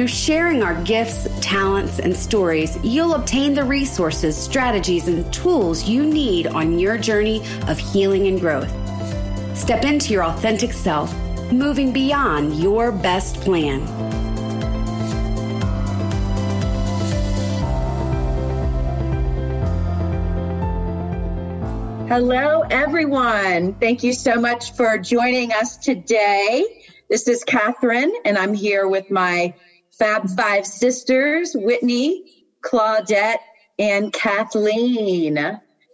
through sharing our gifts, talents, and stories, you'll obtain the resources, strategies, and tools you need on your journey of healing and growth. Step into your authentic self, moving beyond your best plan. Hello, everyone. Thank you so much for joining us today. This is Catherine, and I'm here with my Fab Five sisters, Whitney, Claudette, and Kathleen.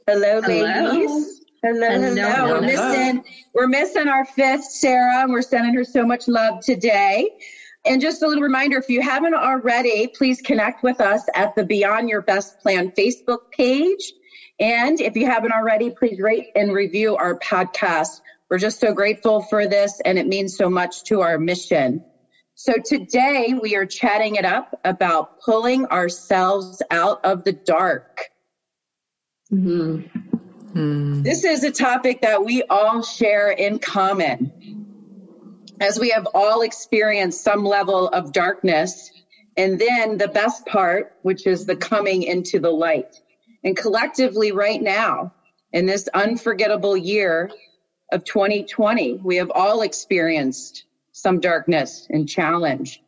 Hello, ladies. Hello, hello. hello. We're missing we're missing our fifth, Sarah, and we're sending her so much love today. And just a little reminder, if you haven't already, please connect with us at the Beyond Your Best Plan Facebook page. And if you haven't already, please rate and review our podcast. We're just so grateful for this, and it means so much to our mission. So today we are chatting it up about pulling ourselves out of the dark. Mm-hmm. Mm. This is a topic that we all share in common, as we have all experienced some level of darkness. And then the best part, which is the coming into the light. And collectively, right now, in this unforgettable year of 2020, we have all experienced some darkness and challenge.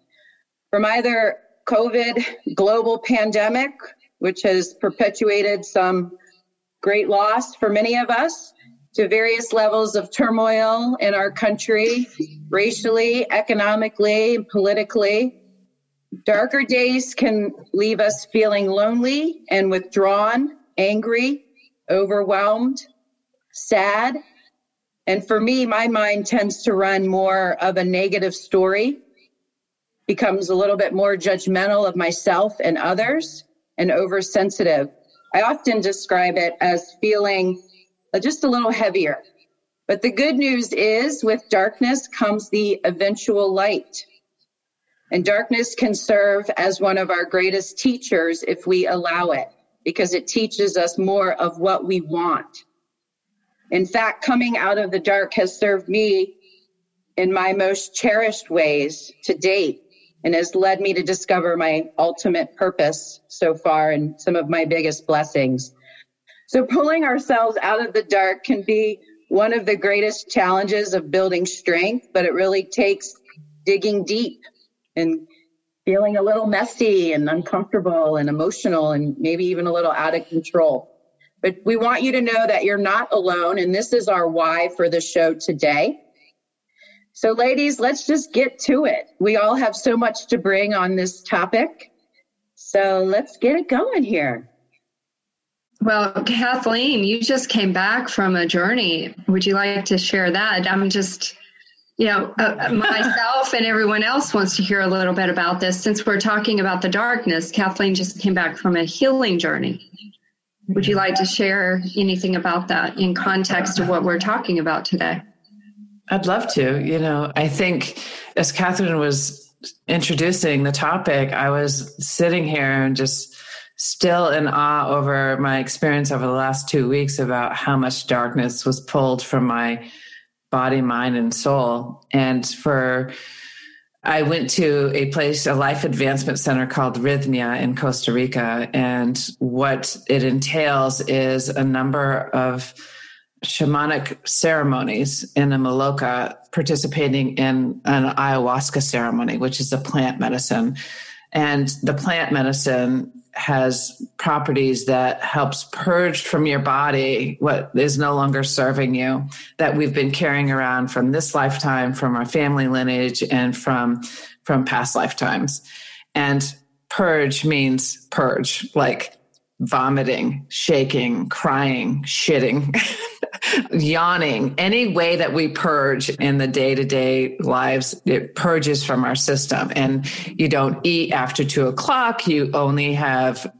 From either COVID global pandemic, which has perpetuated some great loss for many of us, to various levels of turmoil in our country, racially, economically, politically. Darker days can leave us feeling lonely and withdrawn, angry, overwhelmed, sad, and for me, my mind tends to run more of a negative story, becomes a little bit more judgmental of myself and others, and oversensitive. I often describe it as feeling just a little heavier. But the good news is, with darkness comes the eventual light. And darkness can serve as one of our greatest teachers if we allow it, because it teaches us more of what we want in fact, coming out of the dark has served me in my most cherished ways to date and has led me to discover my ultimate purpose so far and some of my biggest blessings. So pulling ourselves out of the dark can be one of the greatest challenges of building strength, but it really takes digging deep and feeling a little messy and uncomfortable and emotional and maybe even a little out of control. But we want you to know that you're not alone. And this is our why for the show today. So, ladies, let's just get to it. We all have so much to bring on this topic. So, let's get it going here. Well, Kathleen, you just came back from a journey. Would you like to share that? I'm just, you know, uh, uh myself and everyone else wants to hear a little bit about this. Since we're talking about the darkness, Kathleen just came back from a healing journey. Would you like to share anything about that in context of what we're talking about today? I'd love to. You know, I think as Catherine was introducing the topic, I was sitting here and just still in awe over my experience over the last two weeks about how much darkness was pulled from my body, mind, and soul. And for I went to a place, a life advancement center called Rythmia in Costa Rica. And what it entails is a number of shamanic ceremonies in a Maloka participating in an ayahuasca ceremony, which is a plant medicine. And the plant medicine has properties that helps purge from your body what is no longer serving you that we've been carrying around from this lifetime from our family lineage and from from past lifetimes. And purge means purge. Like vomiting, shaking, crying, shitting, yawning, any way that we purge in the day to day lives, it purges from our system. And you don't eat after two o'clock. You only have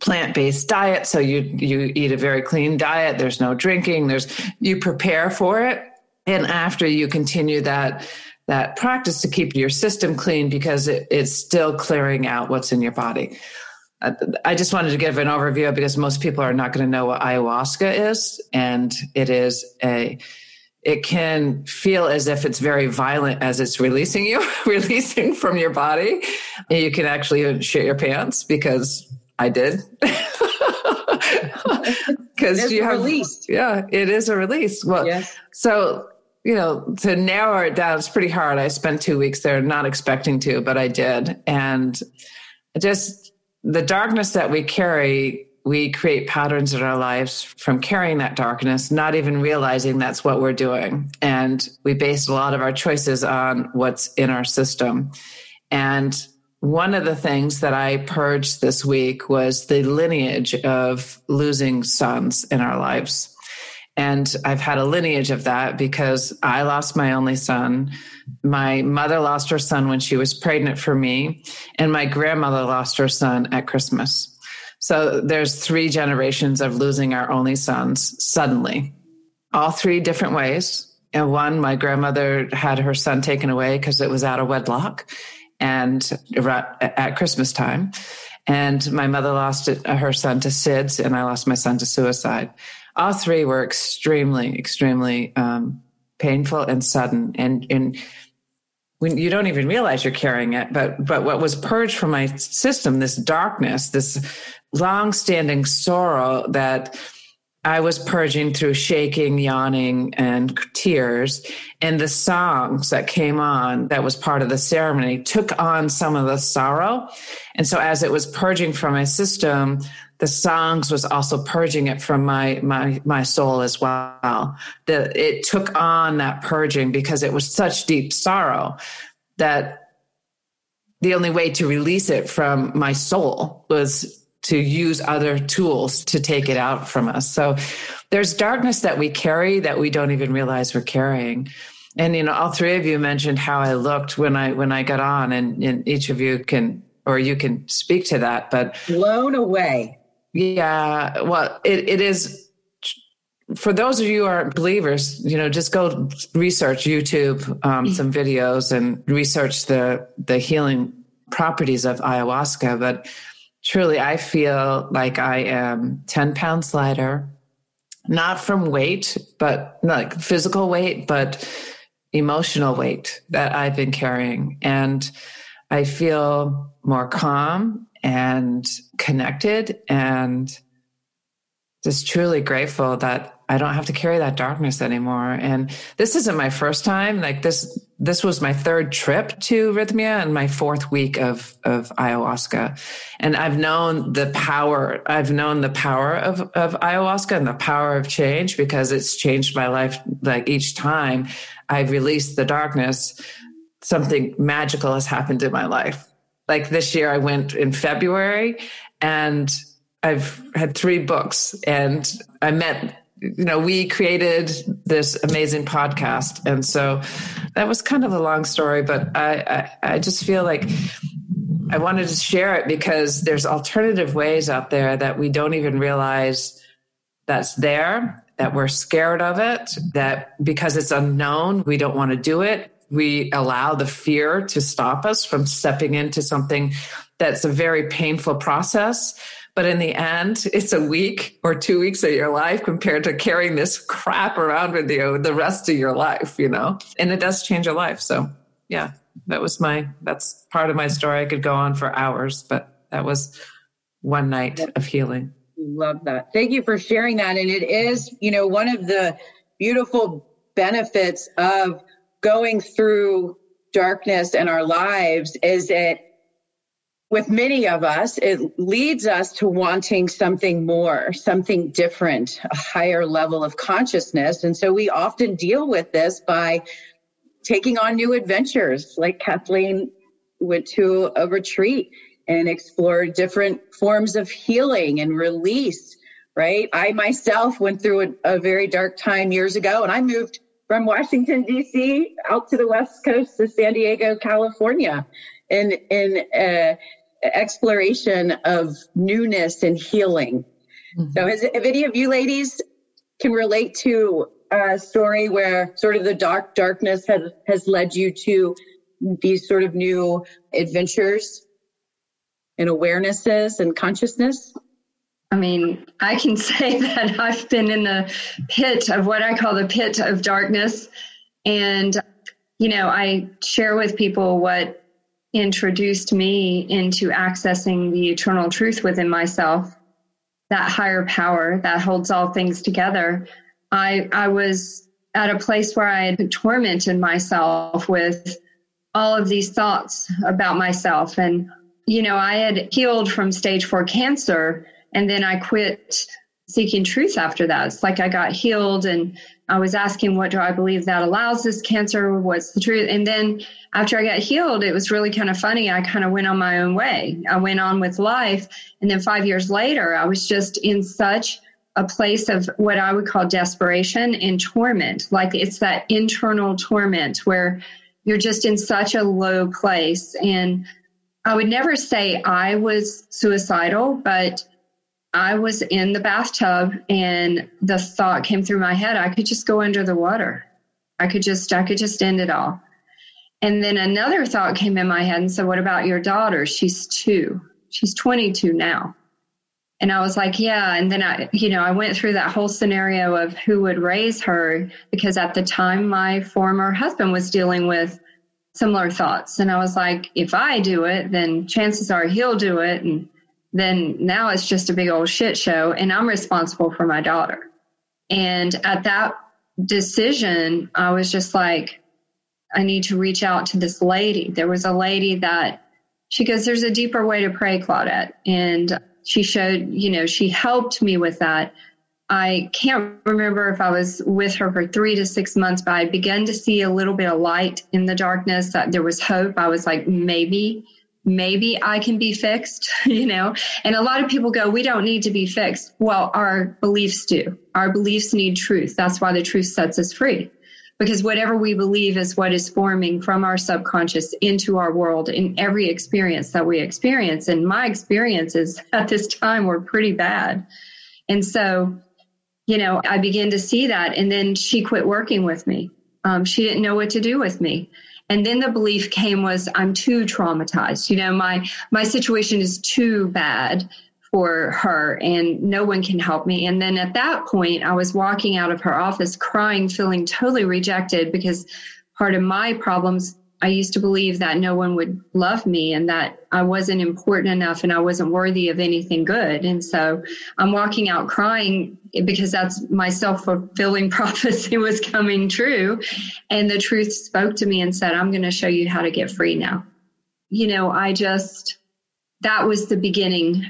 plant based diet. So you, you eat a very clean diet. There's no drinking. There's, you prepare for it. And after you continue that, that practice to keep your system clean because it, it's still clearing out what's in your body. I just wanted to give an overview because most people are not going to know what ayahuasca is. And it is a, it can feel as if it's very violent as it's releasing you, releasing from your body. And you can actually shit your pants because I did. Because you have released. Yeah, it is a release. Well, yes. so you know, to narrow it down, it's pretty hard. I spent two weeks there, not expecting to, but I did, and just the darkness that we carry, we create patterns in our lives from carrying that darkness, not even realizing that's what we're doing. And we base a lot of our choices on what's in our system. And one of the things that I purged this week was the lineage of losing sons in our lives. And I've had a lineage of that because I lost my only son. My mother lost her son when she was pregnant for me, and my grandmother lost her son at Christmas. So there's three generations of losing our only sons suddenly, all three different ways. And one, my grandmother had her son taken away because it was out of wedlock and at Christmas time. And my mother lost her son to SIDS, and I lost my son to suicide all three were extremely, extremely um, painful and sudden. And and when you don't even realize you're carrying it, but but what was purged from my system, this darkness, this long-standing sorrow that I was purging through shaking, yawning, and tears. And the songs that came on that was part of the ceremony took on some of the sorrow. And so as it was purging from my system, the songs was also purging it from my my my soul as well. The, it took on that purging because it was such deep sorrow that the only way to release it from my soul was to use other tools to take it out from us. So there's darkness that we carry that we don't even realize we're carrying. And you know, all three of you mentioned how I looked when I when I got on, and, and each of you can or you can speak to that. But blown away yeah, well, it, it is for those of you who aren't believers, you know, just go research YouTube, um, mm-hmm. some videos, and research the the healing properties of ayahuasca. But truly, I feel like I am ten pounds lighter, not from weight, but like physical weight, but emotional weight that I've been carrying, and I feel more calm and connected and just truly grateful that I don't have to carry that darkness anymore. And this isn't my first time. Like this, this was my third trip to Rythmia and my fourth week of, of ayahuasca. And I've known the power, I've known the power of, of ayahuasca and the power of change because it's changed my life. Like each time I've released the darkness, something magical has happened in my life like this year I went in February and I've had three books and I met you know we created this amazing podcast. And so that was kind of a long story but I, I, I just feel like I wanted to share it because there's alternative ways out there that we don't even realize that's there that we're scared of it that because it's unknown we don't want to do it we allow the fear to stop us from stepping into something that's a very painful process. But in the end, it's a week or two weeks of your life compared to carrying this crap around with you the rest of your life, you know? And it does change your life. So, yeah, that was my, that's part of my story. I could go on for hours, but that was one night of healing. Love that. Thank you for sharing that. And it is, you know, one of the beautiful benefits of going through darkness in our lives is it with many of us, it leads us to wanting something more, something different, a higher level of consciousness. And so we often deal with this by taking on new adventures, like Kathleen went to a retreat and explored different forms of healing and release, right? I myself went through a, a very dark time years ago and I moved from Washington, D.C. out to the West Coast to San Diego, California in, in uh, exploration of newness and healing. Mm-hmm. So, has, have any of you ladies can relate to a story where sort of the dark darkness has has led you to these sort of new adventures and awarenesses and consciousness? I mean, I can say that I've been in the pit of what I call the pit of darkness. And, you know, I share with people what introduced me into accessing the eternal truth within myself, that higher power that holds all things together. I, I was at a place where I had tormented myself with all of these thoughts about myself. And, you know, I had healed from stage four cancer and then I quit seeking truth after that. It's like I got healed and I was asking, what do I believe that allows this cancer? What's the truth? And then after I got healed, it was really kind of funny. I kind of went on my own way. I went on with life. And then five years later, I was just in such a place of what I would call desperation and torment. Like it's that internal torment where you're just in such a low place. And I would never say I was suicidal, but I was in the bathtub and the thought came through my head I could just go under the water. I could just I could just end it all. And then another thought came in my head and said, What about your daughter? She's two. She's 22 now. And I was like, Yeah. And then I, you know, I went through that whole scenario of who would raise her because at the time my former husband was dealing with similar thoughts. And I was like, If I do it, then chances are he'll do it. And then now it's just a big old shit show and I'm responsible for my daughter. And at that decision, I was just like, I need to reach out to this lady. There was a lady that she goes, There's a deeper way to pray, Claudette. And she showed, you know, she helped me with that. I can't remember if I was with her for three to six months, but I began to see a little bit of light in the darkness that there was hope. I was like, maybe maybe I can be fixed, you know? And a lot of people go, we don't need to be fixed. Well, our beliefs do. Our beliefs need truth. That's why the truth sets us free. Because whatever we believe is what is forming from our subconscious into our world in every experience that we experience. And my experiences at this time were pretty bad. And so, you know, I began to see that. And then she quit working with me. Um, she didn't know what to do with me and then the belief came was i'm too traumatized. You know my my situation is too bad for her and no one can help me. And then at that point i was walking out of her office crying feeling totally rejected because part of my problems I used to believe that no one would love me and that I wasn't important enough and I wasn't worthy of anything good. And so I'm walking out crying because that's my self fulfilling prophecy was coming true. And the truth spoke to me and said, I'm going to show you how to get free now. You know, I just, that was the beginning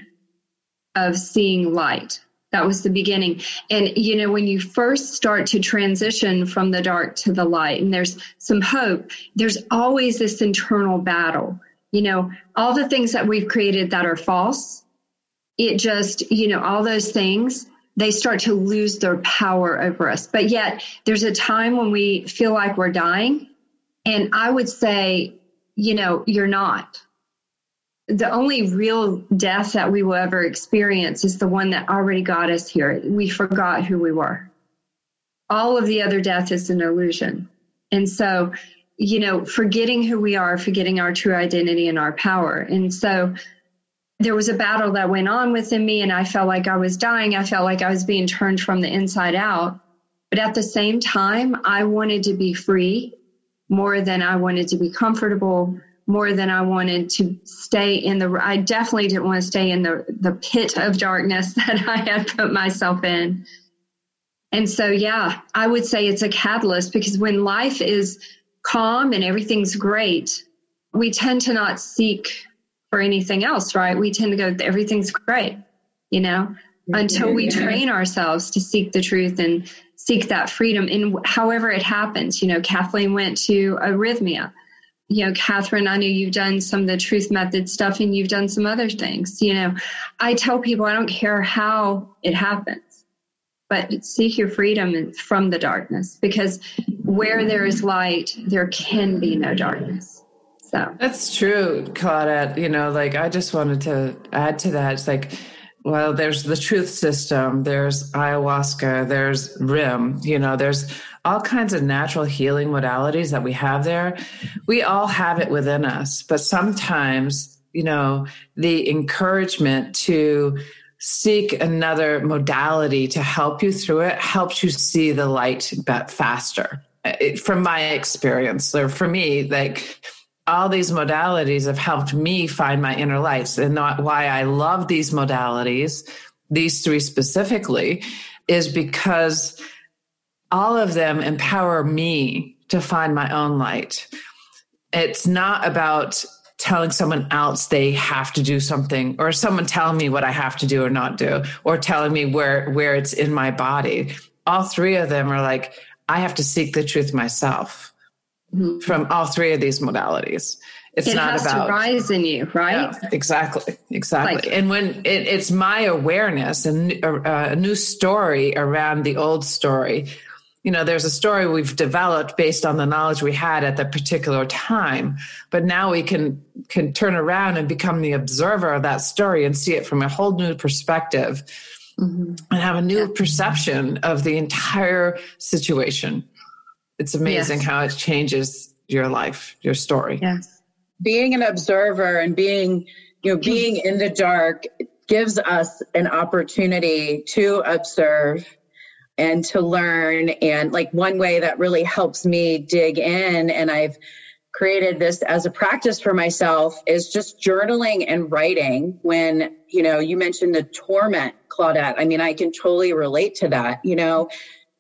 of seeing light that was the beginning. And, you know, when you first start to transition from the dark to the light, and there's some hope, there's always this internal battle. You know, all the things that we've created that are false, it just, you know, all those things, they start to lose their power over us. But yet, there's a time when we feel like we're dying. And I would say, you know, you're not the only real death that we will ever experience is the one that already got us here. We forgot who we were. All of the other death is an illusion. And so, you know, forgetting who we are, forgetting our true identity and our power. And so there was a battle that went on within me, and I felt like I was dying. I felt like I was being turned from the inside out. But at the same time, I wanted to be free more than I wanted to be comfortable more than I wanted to stay in the I definitely didn't want to stay in the the pit of darkness that I had put myself in. And so yeah, I would say it's a catalyst because when life is calm and everything's great, we tend to not seek for anything else, right? We tend to go everything's great, you know, until we train ourselves to seek the truth and seek that freedom in however it happens. You know, Kathleen went to arrhythmia you know, Catherine, I know you've done some of the truth method stuff and you've done some other things. You know, I tell people I don't care how it happens, but seek your freedom from the darkness because where there is light, there can be no darkness. So that's true, Claudette. You know, like I just wanted to add to that. It's like, well, there's the truth system, there's ayahuasca, there's RIM, you know, there's all kinds of natural healing modalities that we have there. We all have it within us, but sometimes, you know, the encouragement to seek another modality to help you through it helps you see the light faster. It, from my experience, or for me, like all these modalities have helped me find my inner lights, and not why I love these modalities, these three specifically, is because all of them empower me to find my own light. It's not about telling someone else they have to do something or someone telling me what I have to do or not do or telling me where where it's in my body. All three of them are like I have to seek the truth myself mm-hmm. from all three of these modalities. It's it not about rise in you, right? Yeah, exactly, exactly. Like, and when it, it's my awareness and a, a new story around the old story you know there's a story we've developed based on the knowledge we had at that particular time but now we can can turn around and become the observer of that story and see it from a whole new perspective mm-hmm. and have a new yeah. perception of the entire situation it's amazing yes. how it changes your life your story yes being an observer and being you know being in the dark gives us an opportunity to observe and to learn. And like one way that really helps me dig in, and I've created this as a practice for myself, is just journaling and writing. When, you know, you mentioned the torment, Claudette. I mean, I can totally relate to that, you know,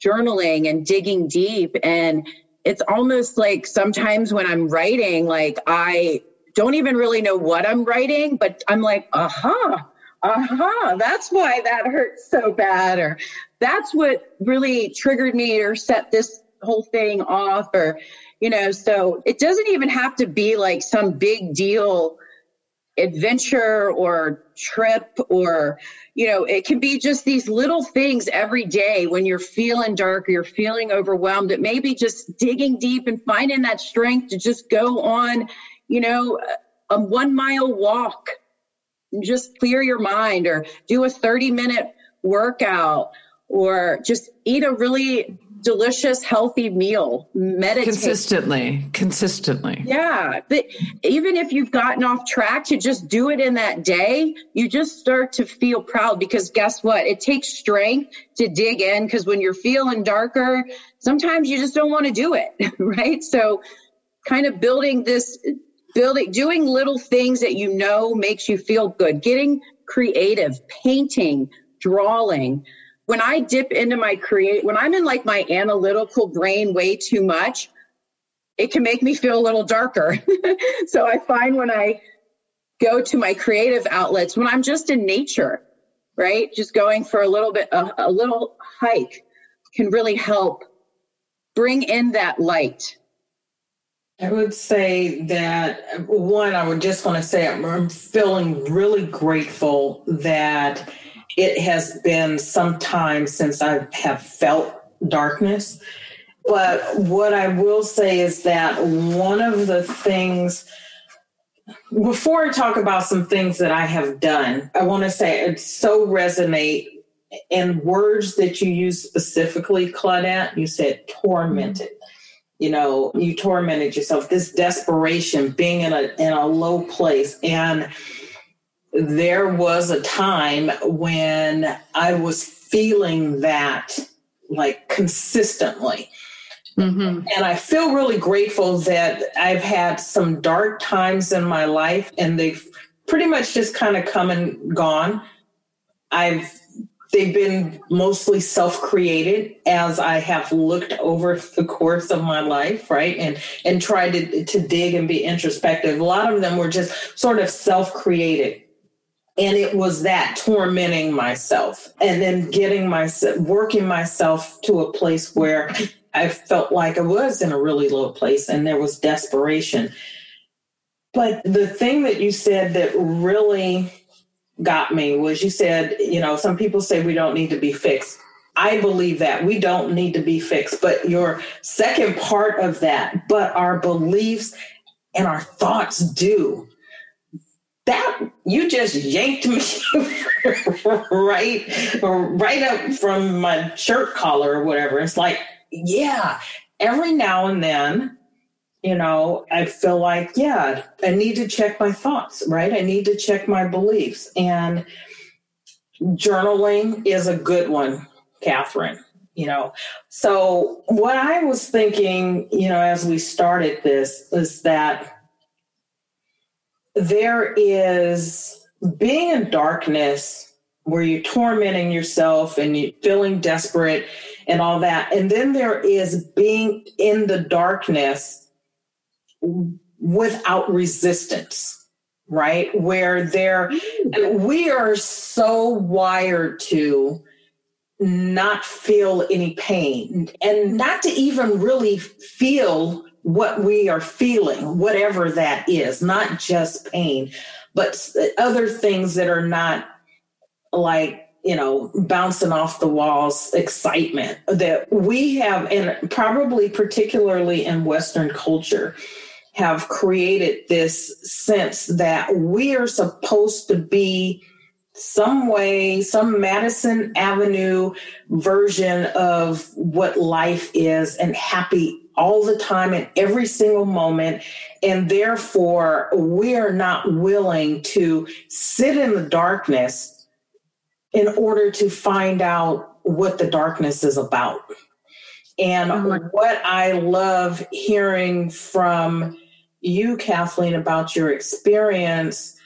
journaling and digging deep. And it's almost like sometimes when I'm writing, like I don't even really know what I'm writing, but I'm like, aha, aha, that's why that hurts so bad. Or that's what really triggered me or set this whole thing off or you know so it doesn't even have to be like some big deal adventure or trip or you know it can be just these little things every day when you're feeling dark or you're feeling overwhelmed it may be just digging deep and finding that strength to just go on you know a one mile walk just clear your mind or do a 30 minute workout or just eat a really delicious, healthy meal. Meditate consistently, consistently. Yeah, but even if you've gotten off track, to just do it in that day, you just start to feel proud because guess what? It takes strength to dig in because when you're feeling darker, sometimes you just don't want to do it, right? So, kind of building this. Building, doing little things that you know makes you feel good, getting creative, painting, drawing, when I dip into my create, when I'm in like my analytical brain way too much, it can make me feel a little darker. so I find when I go to my creative outlets, when I'm just in nature, right? Just going for a little bit, a, a little hike can really help bring in that light. I would say that one, I would just want to say I'm feeling really grateful that it has been some time since I have felt darkness. But what I will say is that one of the things, before I talk about some things that I have done, I want to say it so resonate in words that you use specifically, Claudette, you said tormented. You know, you tormented yourself. This desperation, being in a in a low place, and there was a time when I was feeling that like consistently. Mm-hmm. And I feel really grateful that I've had some dark times in my life and they've pretty much just kind of come and gone. I've they've been mostly self-created as I have looked over the course of my life, right? And and tried to to dig and be introspective. A lot of them were just sort of self-created and it was that tormenting myself and then getting myself working myself to a place where i felt like i was in a really low place and there was desperation But the thing that you said that really got me was you said, you know, some people say we don't need to be fixed. I believe that we don't need to be fixed. But your second part of that, but our beliefs and our thoughts do. That you just yanked me right, right up from my shirt collar or whatever. It's like, yeah, every now and then you know, I feel like, yeah, I need to check my thoughts, right? I need to check my beliefs. And journaling is a good one, Catherine. You know, so what I was thinking, you know, as we started this is that there is being in darkness where you're tormenting yourself and you're feeling desperate and all that. And then there is being in the darkness without resistance, right? Where there, we are so wired to not feel any pain and not to even really feel what we are feeling, whatever that is, not just pain, but other things that are not like you know, bouncing off the walls excitement that we have, and probably particularly in Western culture, have created this sense that we are supposed to be some way, some Madison Avenue version of what life is and happy all the time in every single moment. And therefore, we are not willing to sit in the darkness in order to find out what the darkness is about. And oh what I love hearing from you, Kathleen, about your experience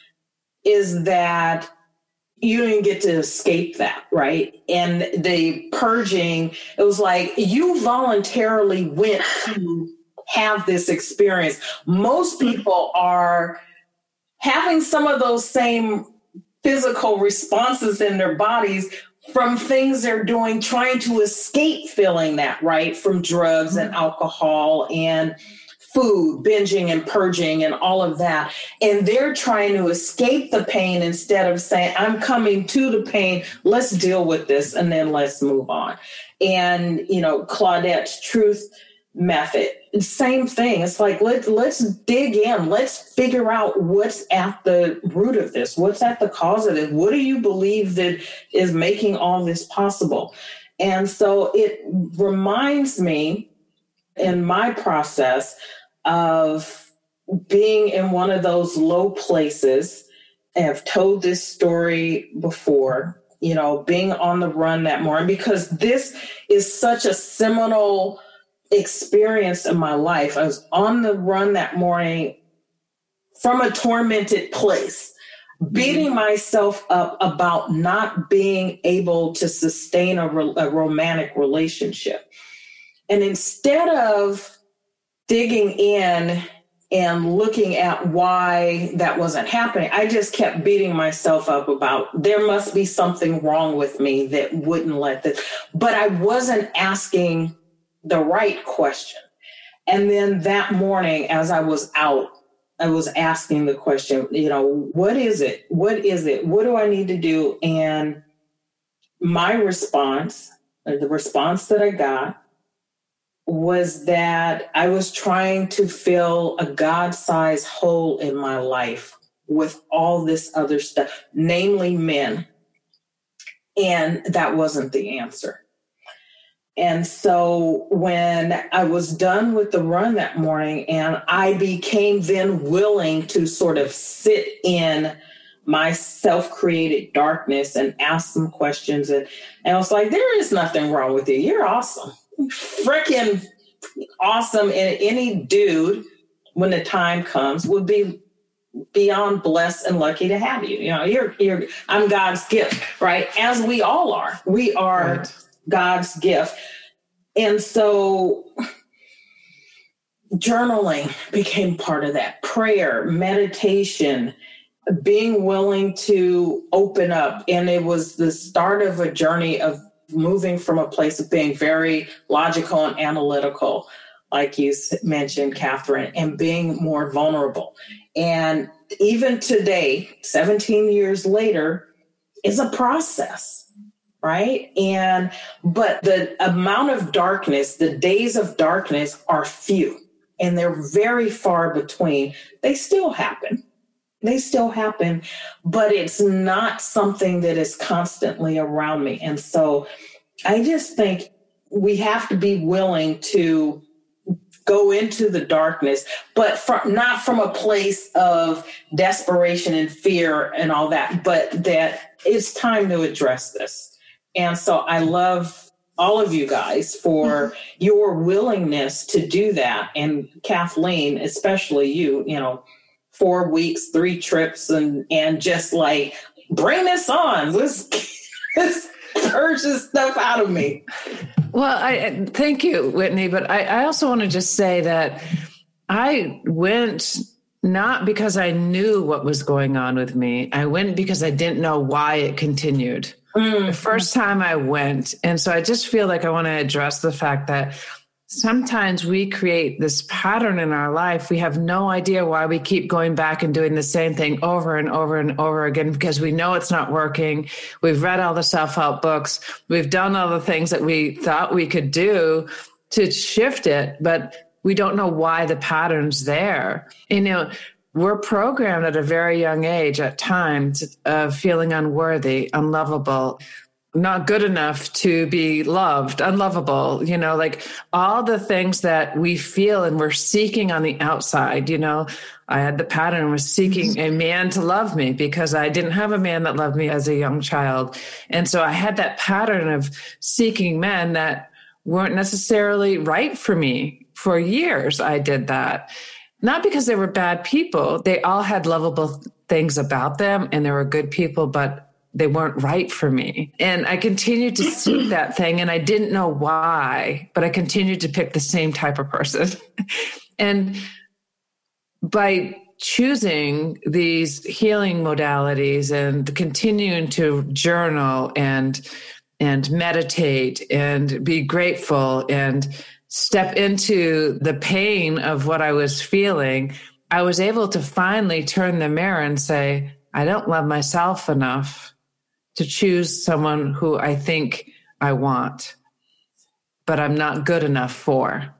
is that you didn't get to escape that, right? And the purging, it was like you voluntarily went to have this experience. Most people are having some of those same physical responses in their bodies from things they're doing, trying to escape feeling that, right? From drugs and alcohol and food, binging and purging and all of that. And they're trying to escape the pain instead of saying, I'm coming to the pain, let's deal with this and then let's move on. And, you know, Claudette's truth method, same thing. It's like, let, let's dig in, let's figure out what's at the root of this, what's at the cause of it. What do you believe that is making all this possible? And so it reminds me in my process of being in one of those low places. I've told this story before, you know, being on the run that morning because this is such a seminal experience in my life. I was on the run that morning from a tormented place, beating mm-hmm. myself up about not being able to sustain a, a romantic relationship. And instead of digging in and looking at why that wasn't happening, I just kept beating myself up about there must be something wrong with me that wouldn't let this. But I wasn't asking the right question. And then that morning, as I was out, I was asking the question, you know, what is it? What is it? What do I need to do? And my response, the response that I got was that I was trying to fill a God sized hole in my life with all this other stuff, namely men. And that wasn't the answer. And so when I was done with the run that morning, and I became then willing to sort of sit in my self created darkness and ask some questions. And, and I was like, there is nothing wrong with you. You're awesome freaking awesome. And any dude, when the time comes, would be beyond blessed and lucky to have you. You know, you're you're I'm God's gift, right? As we all are. We are right. God's gift. And so journaling became part of that. Prayer, meditation, being willing to open up. And it was the start of a journey of moving from a place of being very logical and analytical, like you mentioned, Catherine, and being more vulnerable. And even today, 17 years later, is a process, right? And, but the amount of darkness, the days of darkness are few and they're very far between. They still happen. They still happen, but it's not something that is constantly around me. And so I just think we have to be willing to go into the darkness, but from not from a place of desperation and fear and all that, but that it's time to address this. And so I love all of you guys for mm-hmm. your willingness to do that. And Kathleen, especially you, you know, four weeks, three trips, and and just like bring this on. Let's, let's purge this stuff out of me. Well, I thank you, Whitney. But I, I also want to just say that I went not because I knew what was going on with me. I went because I didn't know why it continued. Mm. The first time I went. And so I just feel like I want to address the fact that sometimes we create this pattern in our life. We have no idea why we keep going back and doing the same thing over and over and over again because we know it's not working. We've read all the self help books. We've done all the things that we thought we could do to shift it, but we don't know why the pattern's there. You know, we're programmed at a very young age at times of feeling unworthy, unlovable, not good enough to be loved, unlovable, you know, like all the things that we feel and we're seeking on the outside, you know. I had the pattern was seeking a man to love me because I didn't have a man that loved me as a young child. And so I had that pattern of seeking men that weren't necessarily right for me. For years I did that. Not because they were bad people. They all had lovable things about them and they were good people, but they weren't right for me. And I continued to seek that thing and I didn't know why, but I continued to pick the same type of person. and by choosing these healing modalities and continuing to journal and and meditate and be grateful and step into the pain of what I was feeling, I was able to finally turn the mirror and say, I don't love myself enough to choose someone who I think I want, but I'm not good enough for.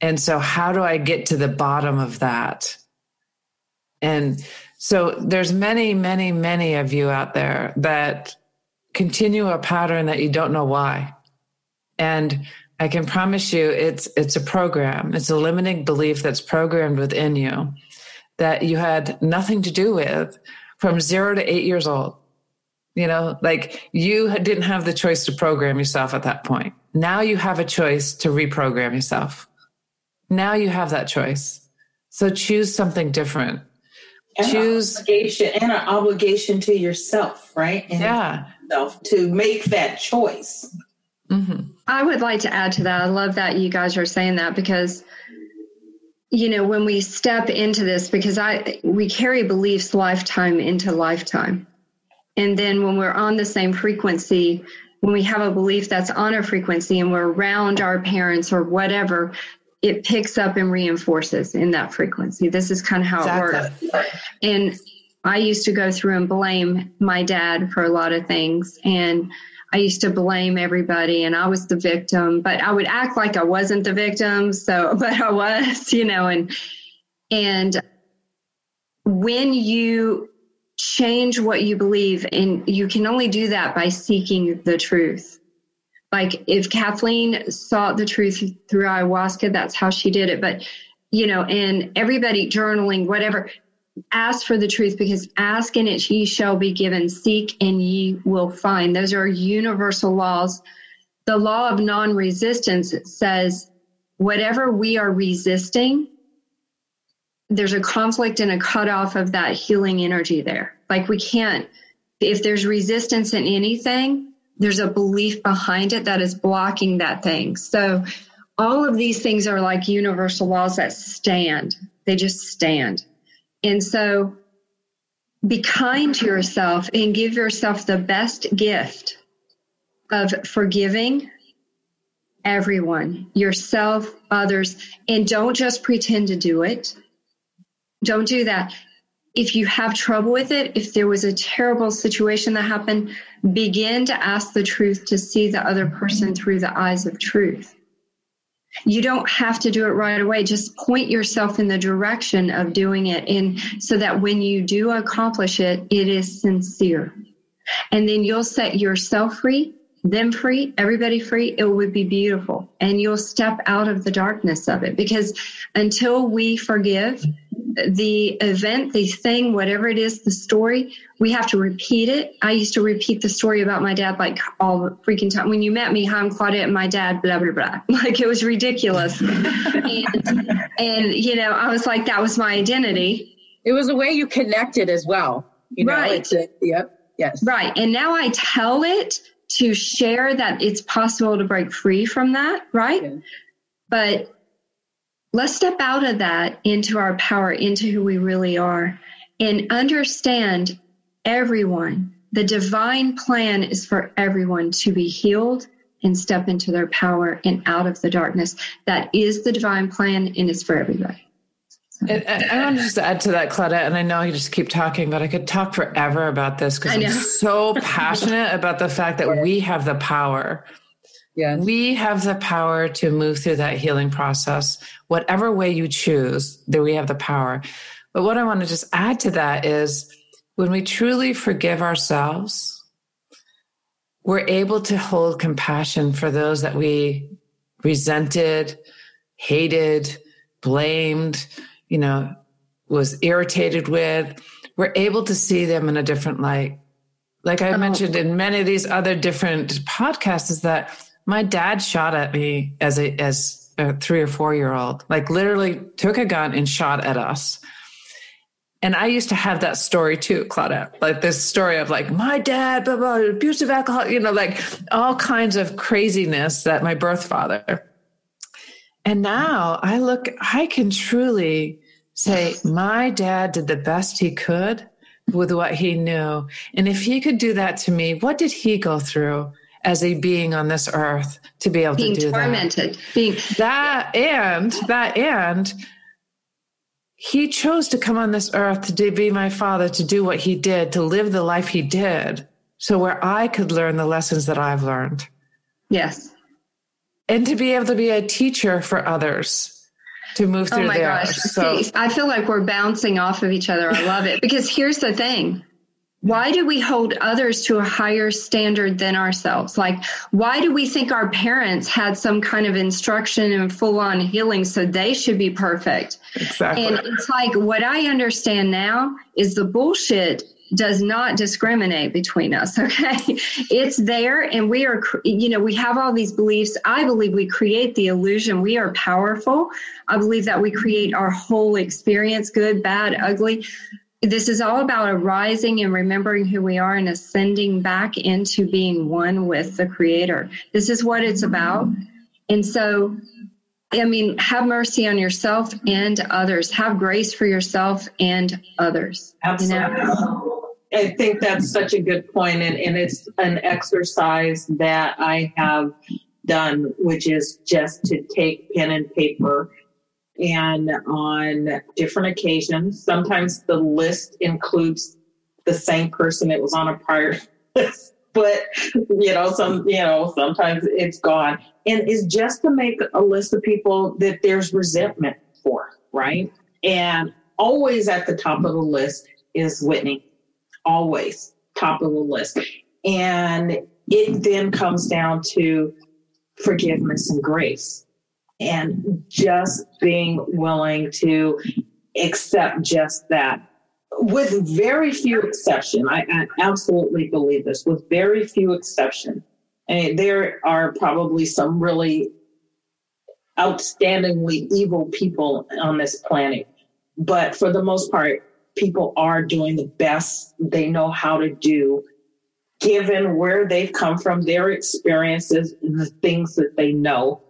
And so, how do I get to the bottom of that? And so, there's many, many, many of you out there that continue a pattern that you don't know why. And I can promise you it's it's a program. It's a limiting belief that's programmed within you that you had nothing to do with from 0 to 8 years old. You know, like you didn't have the choice to program yourself at that point. Now you have a choice to reprogram yourself. Now you have that choice. So choose something different. And choose obligation and an obligation to yourself, right? And yeah. Yourself to make that choice. Mm-hmm. I would like to add to that. I love that you guys are saying that because you know when we step into this because i we carry beliefs lifetime into lifetime and then when we're on the same frequency, when we have a belief that's on a frequency and we're around our parents or whatever, it picks up and reinforces in that frequency. This is kind of how exactly. it works. And I used to go through and blame my dad for a lot of things. And I used to blame everybody and I was the victim, but I would act like I wasn't the victim. So, but I was, you know, and, and when you change what you believe. And you can only do that by seeking the truth. Like if Kathleen sought the truth through ayahuasca, that's how she did it. But, you know, and everybody journaling, whatever, ask for the truth because ask and it ye shall be given, seek and ye will find. Those are universal laws. The law of non resistance says whatever we are resisting, there's a conflict and a cutoff of that healing energy there. Like we can't, if there's resistance in anything, there's a belief behind it that is blocking that thing. So all of these things are like universal laws that stand. They just stand. And so be kind to yourself and give yourself the best gift of forgiving everyone, yourself, others, and don't just pretend to do it don't do that. If you have trouble with it, if there was a terrible situation that happened, begin to ask the truth to see the other person through the eyes of truth. You don't have to do it right away. Just point yourself in the direction of doing it and so that when you do accomplish it, it is sincere. And then you'll set yourself free them free, everybody free, it would be beautiful. And you'll step out of the darkness of it because until we forgive the event, the thing, whatever it is, the story, we have to repeat it. I used to repeat the story about my dad like all the freaking time. When you met me, hi, I'm Claudette, and my dad, blah, blah, blah. Like it was ridiculous. and, and, you know, I was like, that was my identity. It was a way you connected as well. You know, right. A, yep. Yes. Right. And now I tell it to share that it's possible to break free from that, right? But let's step out of that into our power, into who we really are, and understand everyone. The divine plan is for everyone to be healed and step into their power and out of the darkness. That is the divine plan and it's for everybody. And I want to just add to that, Claudette, and I know you just keep talking, but I could talk forever about this because I'm so passionate about the fact that we have the power. Yeah. We have the power to move through that healing process, whatever way you choose, that we have the power. But what I want to just add to that is when we truly forgive ourselves, we're able to hold compassion for those that we resented, hated, blamed, you know, was irritated with, we're able to see them in a different light. Like I oh. mentioned in many of these other different podcasts, is that my dad shot at me as a as a three or four year old, like literally took a gun and shot at us. And I used to have that story too, Claudette, like this story of like my dad, blah, blah, abusive alcohol, you know, like all kinds of craziness that my birth father. And now I look, I can truly say, My dad did the best he could with what he knew. And if he could do that to me, what did he go through as a being on this earth to be able being to do tormented, that? Being that and that and he chose to come on this earth to be my father, to do what he did, to live the life he did, so where I could learn the lessons that I've learned. Yes. And to be able to be a teacher for others to move oh through oh my there. Gosh. So See, I feel like we're bouncing off of each other. I love it because here's the thing. Why do we hold others to a higher standard than ourselves? Like, why do we think our parents had some kind of instruction and full on healing so they should be perfect? Exactly. And it's like what I understand now is the bullshit does not discriminate between us. Okay. It's there and we are, you know, we have all these beliefs. I believe we create the illusion we are powerful. I believe that we create our whole experience, good, bad, ugly. This is all about arising and remembering who we are and ascending back into being one with the creator. This is what it's about. And so I mean, have mercy on yourself and others. Have grace for yourself and others. Absolutely. You know? I think that's such a good point, and, and it's an exercise that I have done, which is just to take pen and paper and on different occasions. Sometimes the list includes the same person it was on a prior list, but you know, some you know, sometimes it's gone. And it's just to make a list of people that there's resentment for, right? And always at the top of the list is Whitney always top of the list. And it then comes down to forgiveness and grace. And just being willing to accept just that. With very few exception I, I absolutely believe this with very few exception and there are probably some really outstandingly evil people on this planet. But for the most part people are doing the best they know how to do, given where they've come from, their experiences, the things that they know.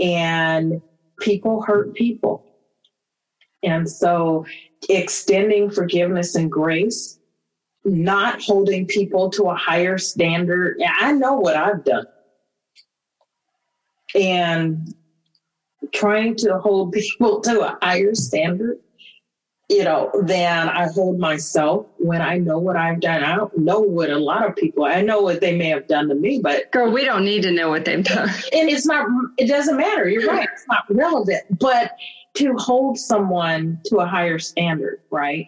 And people hurt people. And so extending forgiveness and grace, not holding people to a higher standard. I know what I've done. And trying to hold people to a higher standard you know, than I hold myself when I know what I've done. I don't know what a lot of people, I know what they may have done to me, but. Girl, we don't need to know what they've done. And it's not, it doesn't matter. You're right. It's not relevant. But to hold someone to a higher standard, right?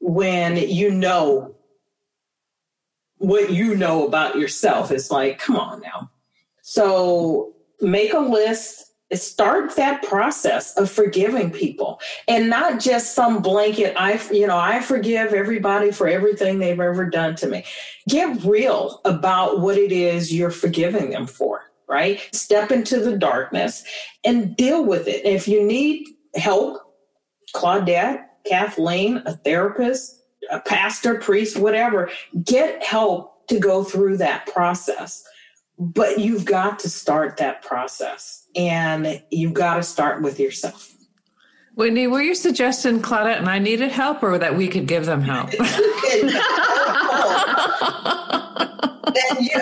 When you know what you know about yourself, it's like, come on now. So make a list start that process of forgiving people and not just some blanket i you know i forgive everybody for everything they've ever done to me. Get real about what it is you're forgiving them for right? Step into the darkness and deal with it. If you need help claudette kathleen a therapist a pastor priest whatever get help to go through that process but you've got to start that process and you've got to start with yourself. Wendy, were you suggesting Claudette and I needed help or that we could give them help?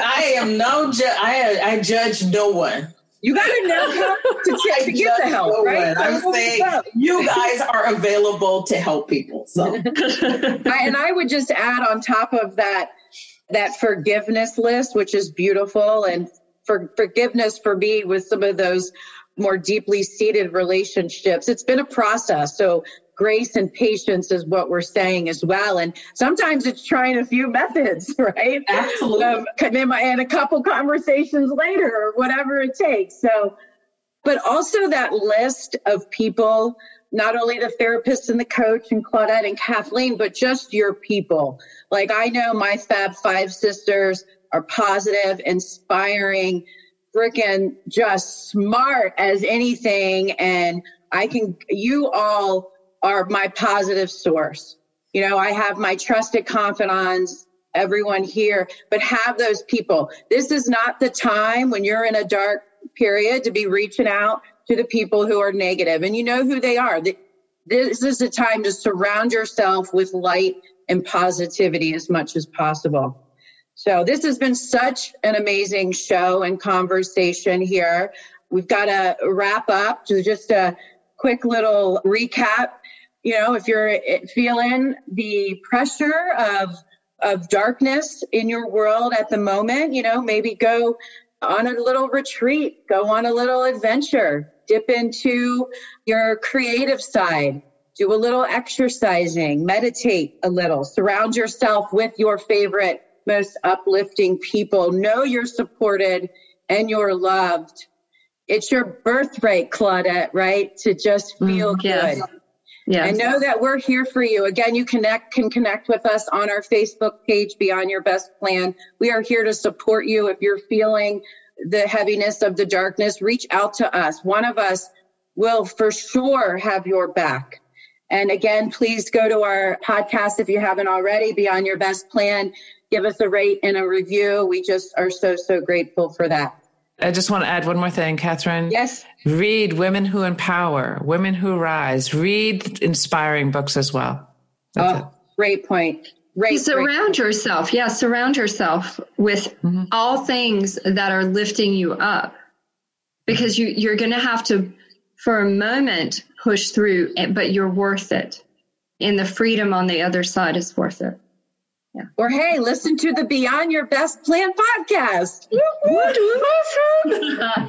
I am no ju- I, I judge no one. You got to know how to, to get the help, no right? I'm saying you guys are available to help people. So, I, and I would just add on top of that that forgiveness list, which is beautiful. And for forgiveness for me with some of those more deeply seated relationships, it's been a process. So grace and patience is what we're saying as well. And sometimes it's trying a few methods, right? Absolutely. Um, and a couple conversations later or whatever it takes. So, but also that list of people not only the therapist and the coach and Claudette and Kathleen, but just your people. Like I know my Fab Five sisters are positive, inspiring, freaking just smart as anything. And I can, you all are my positive source. You know, I have my trusted confidants, everyone here, but have those people. This is not the time when you're in a dark period to be reaching out to the people who are negative and you know who they are. This is a time to surround yourself with light and positivity as much as possible. So this has been such an amazing show and conversation here. We've got to wrap up to just a quick little recap. You know, if you're eh, feeling the pressure of of darkness in your world at the moment, you know, maybe go on a little retreat, go on a little adventure, dip into your creative side, do a little exercising, meditate a little, surround yourself with your favorite, most uplifting people. Know you're supported and you're loved. It's your birthright, Claudette, right? To just feel mm, yes. good. Yes. I know that we're here for you. Again, you connect can connect with us on our Facebook page, Beyond Your Best Plan. We are here to support you if you're feeling the heaviness of the darkness, reach out to us. One of us will for sure have your back. And again, please go to our podcast if you haven't already, Beyond Your Best Plan. Give us a rate and a review. We just are so, so grateful for that. I just want to add one more thing, Catherine. Yes. Read Women Who Empower, Women Who Rise. Read inspiring books as well. That's oh, it. great point. Right, surround right. yourself. Yeah, surround yourself with mm-hmm. all things that are lifting you up because you, you're going to have to, for a moment, push through, but you're worth it. And the freedom on the other side is worth it. Yeah. Or hey, listen to the Beyond Your Best Plan podcast.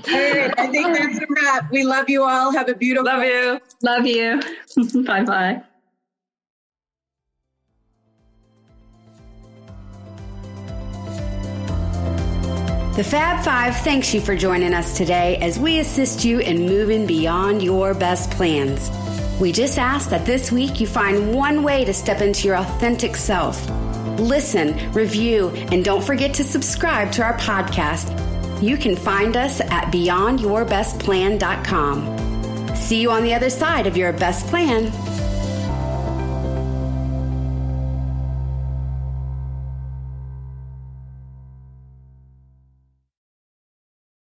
hey, I think that's a wrap. We love you all. Have a beautiful. Love you. Love you. bye bye. The Fab Five thanks you for joining us today as we assist you in moving beyond your best plans. We just ask that this week you find one way to step into your authentic self. Listen, review, and don't forget to subscribe to our podcast. You can find us at beyondyourbestplan.com. See you on the other side of your best plan.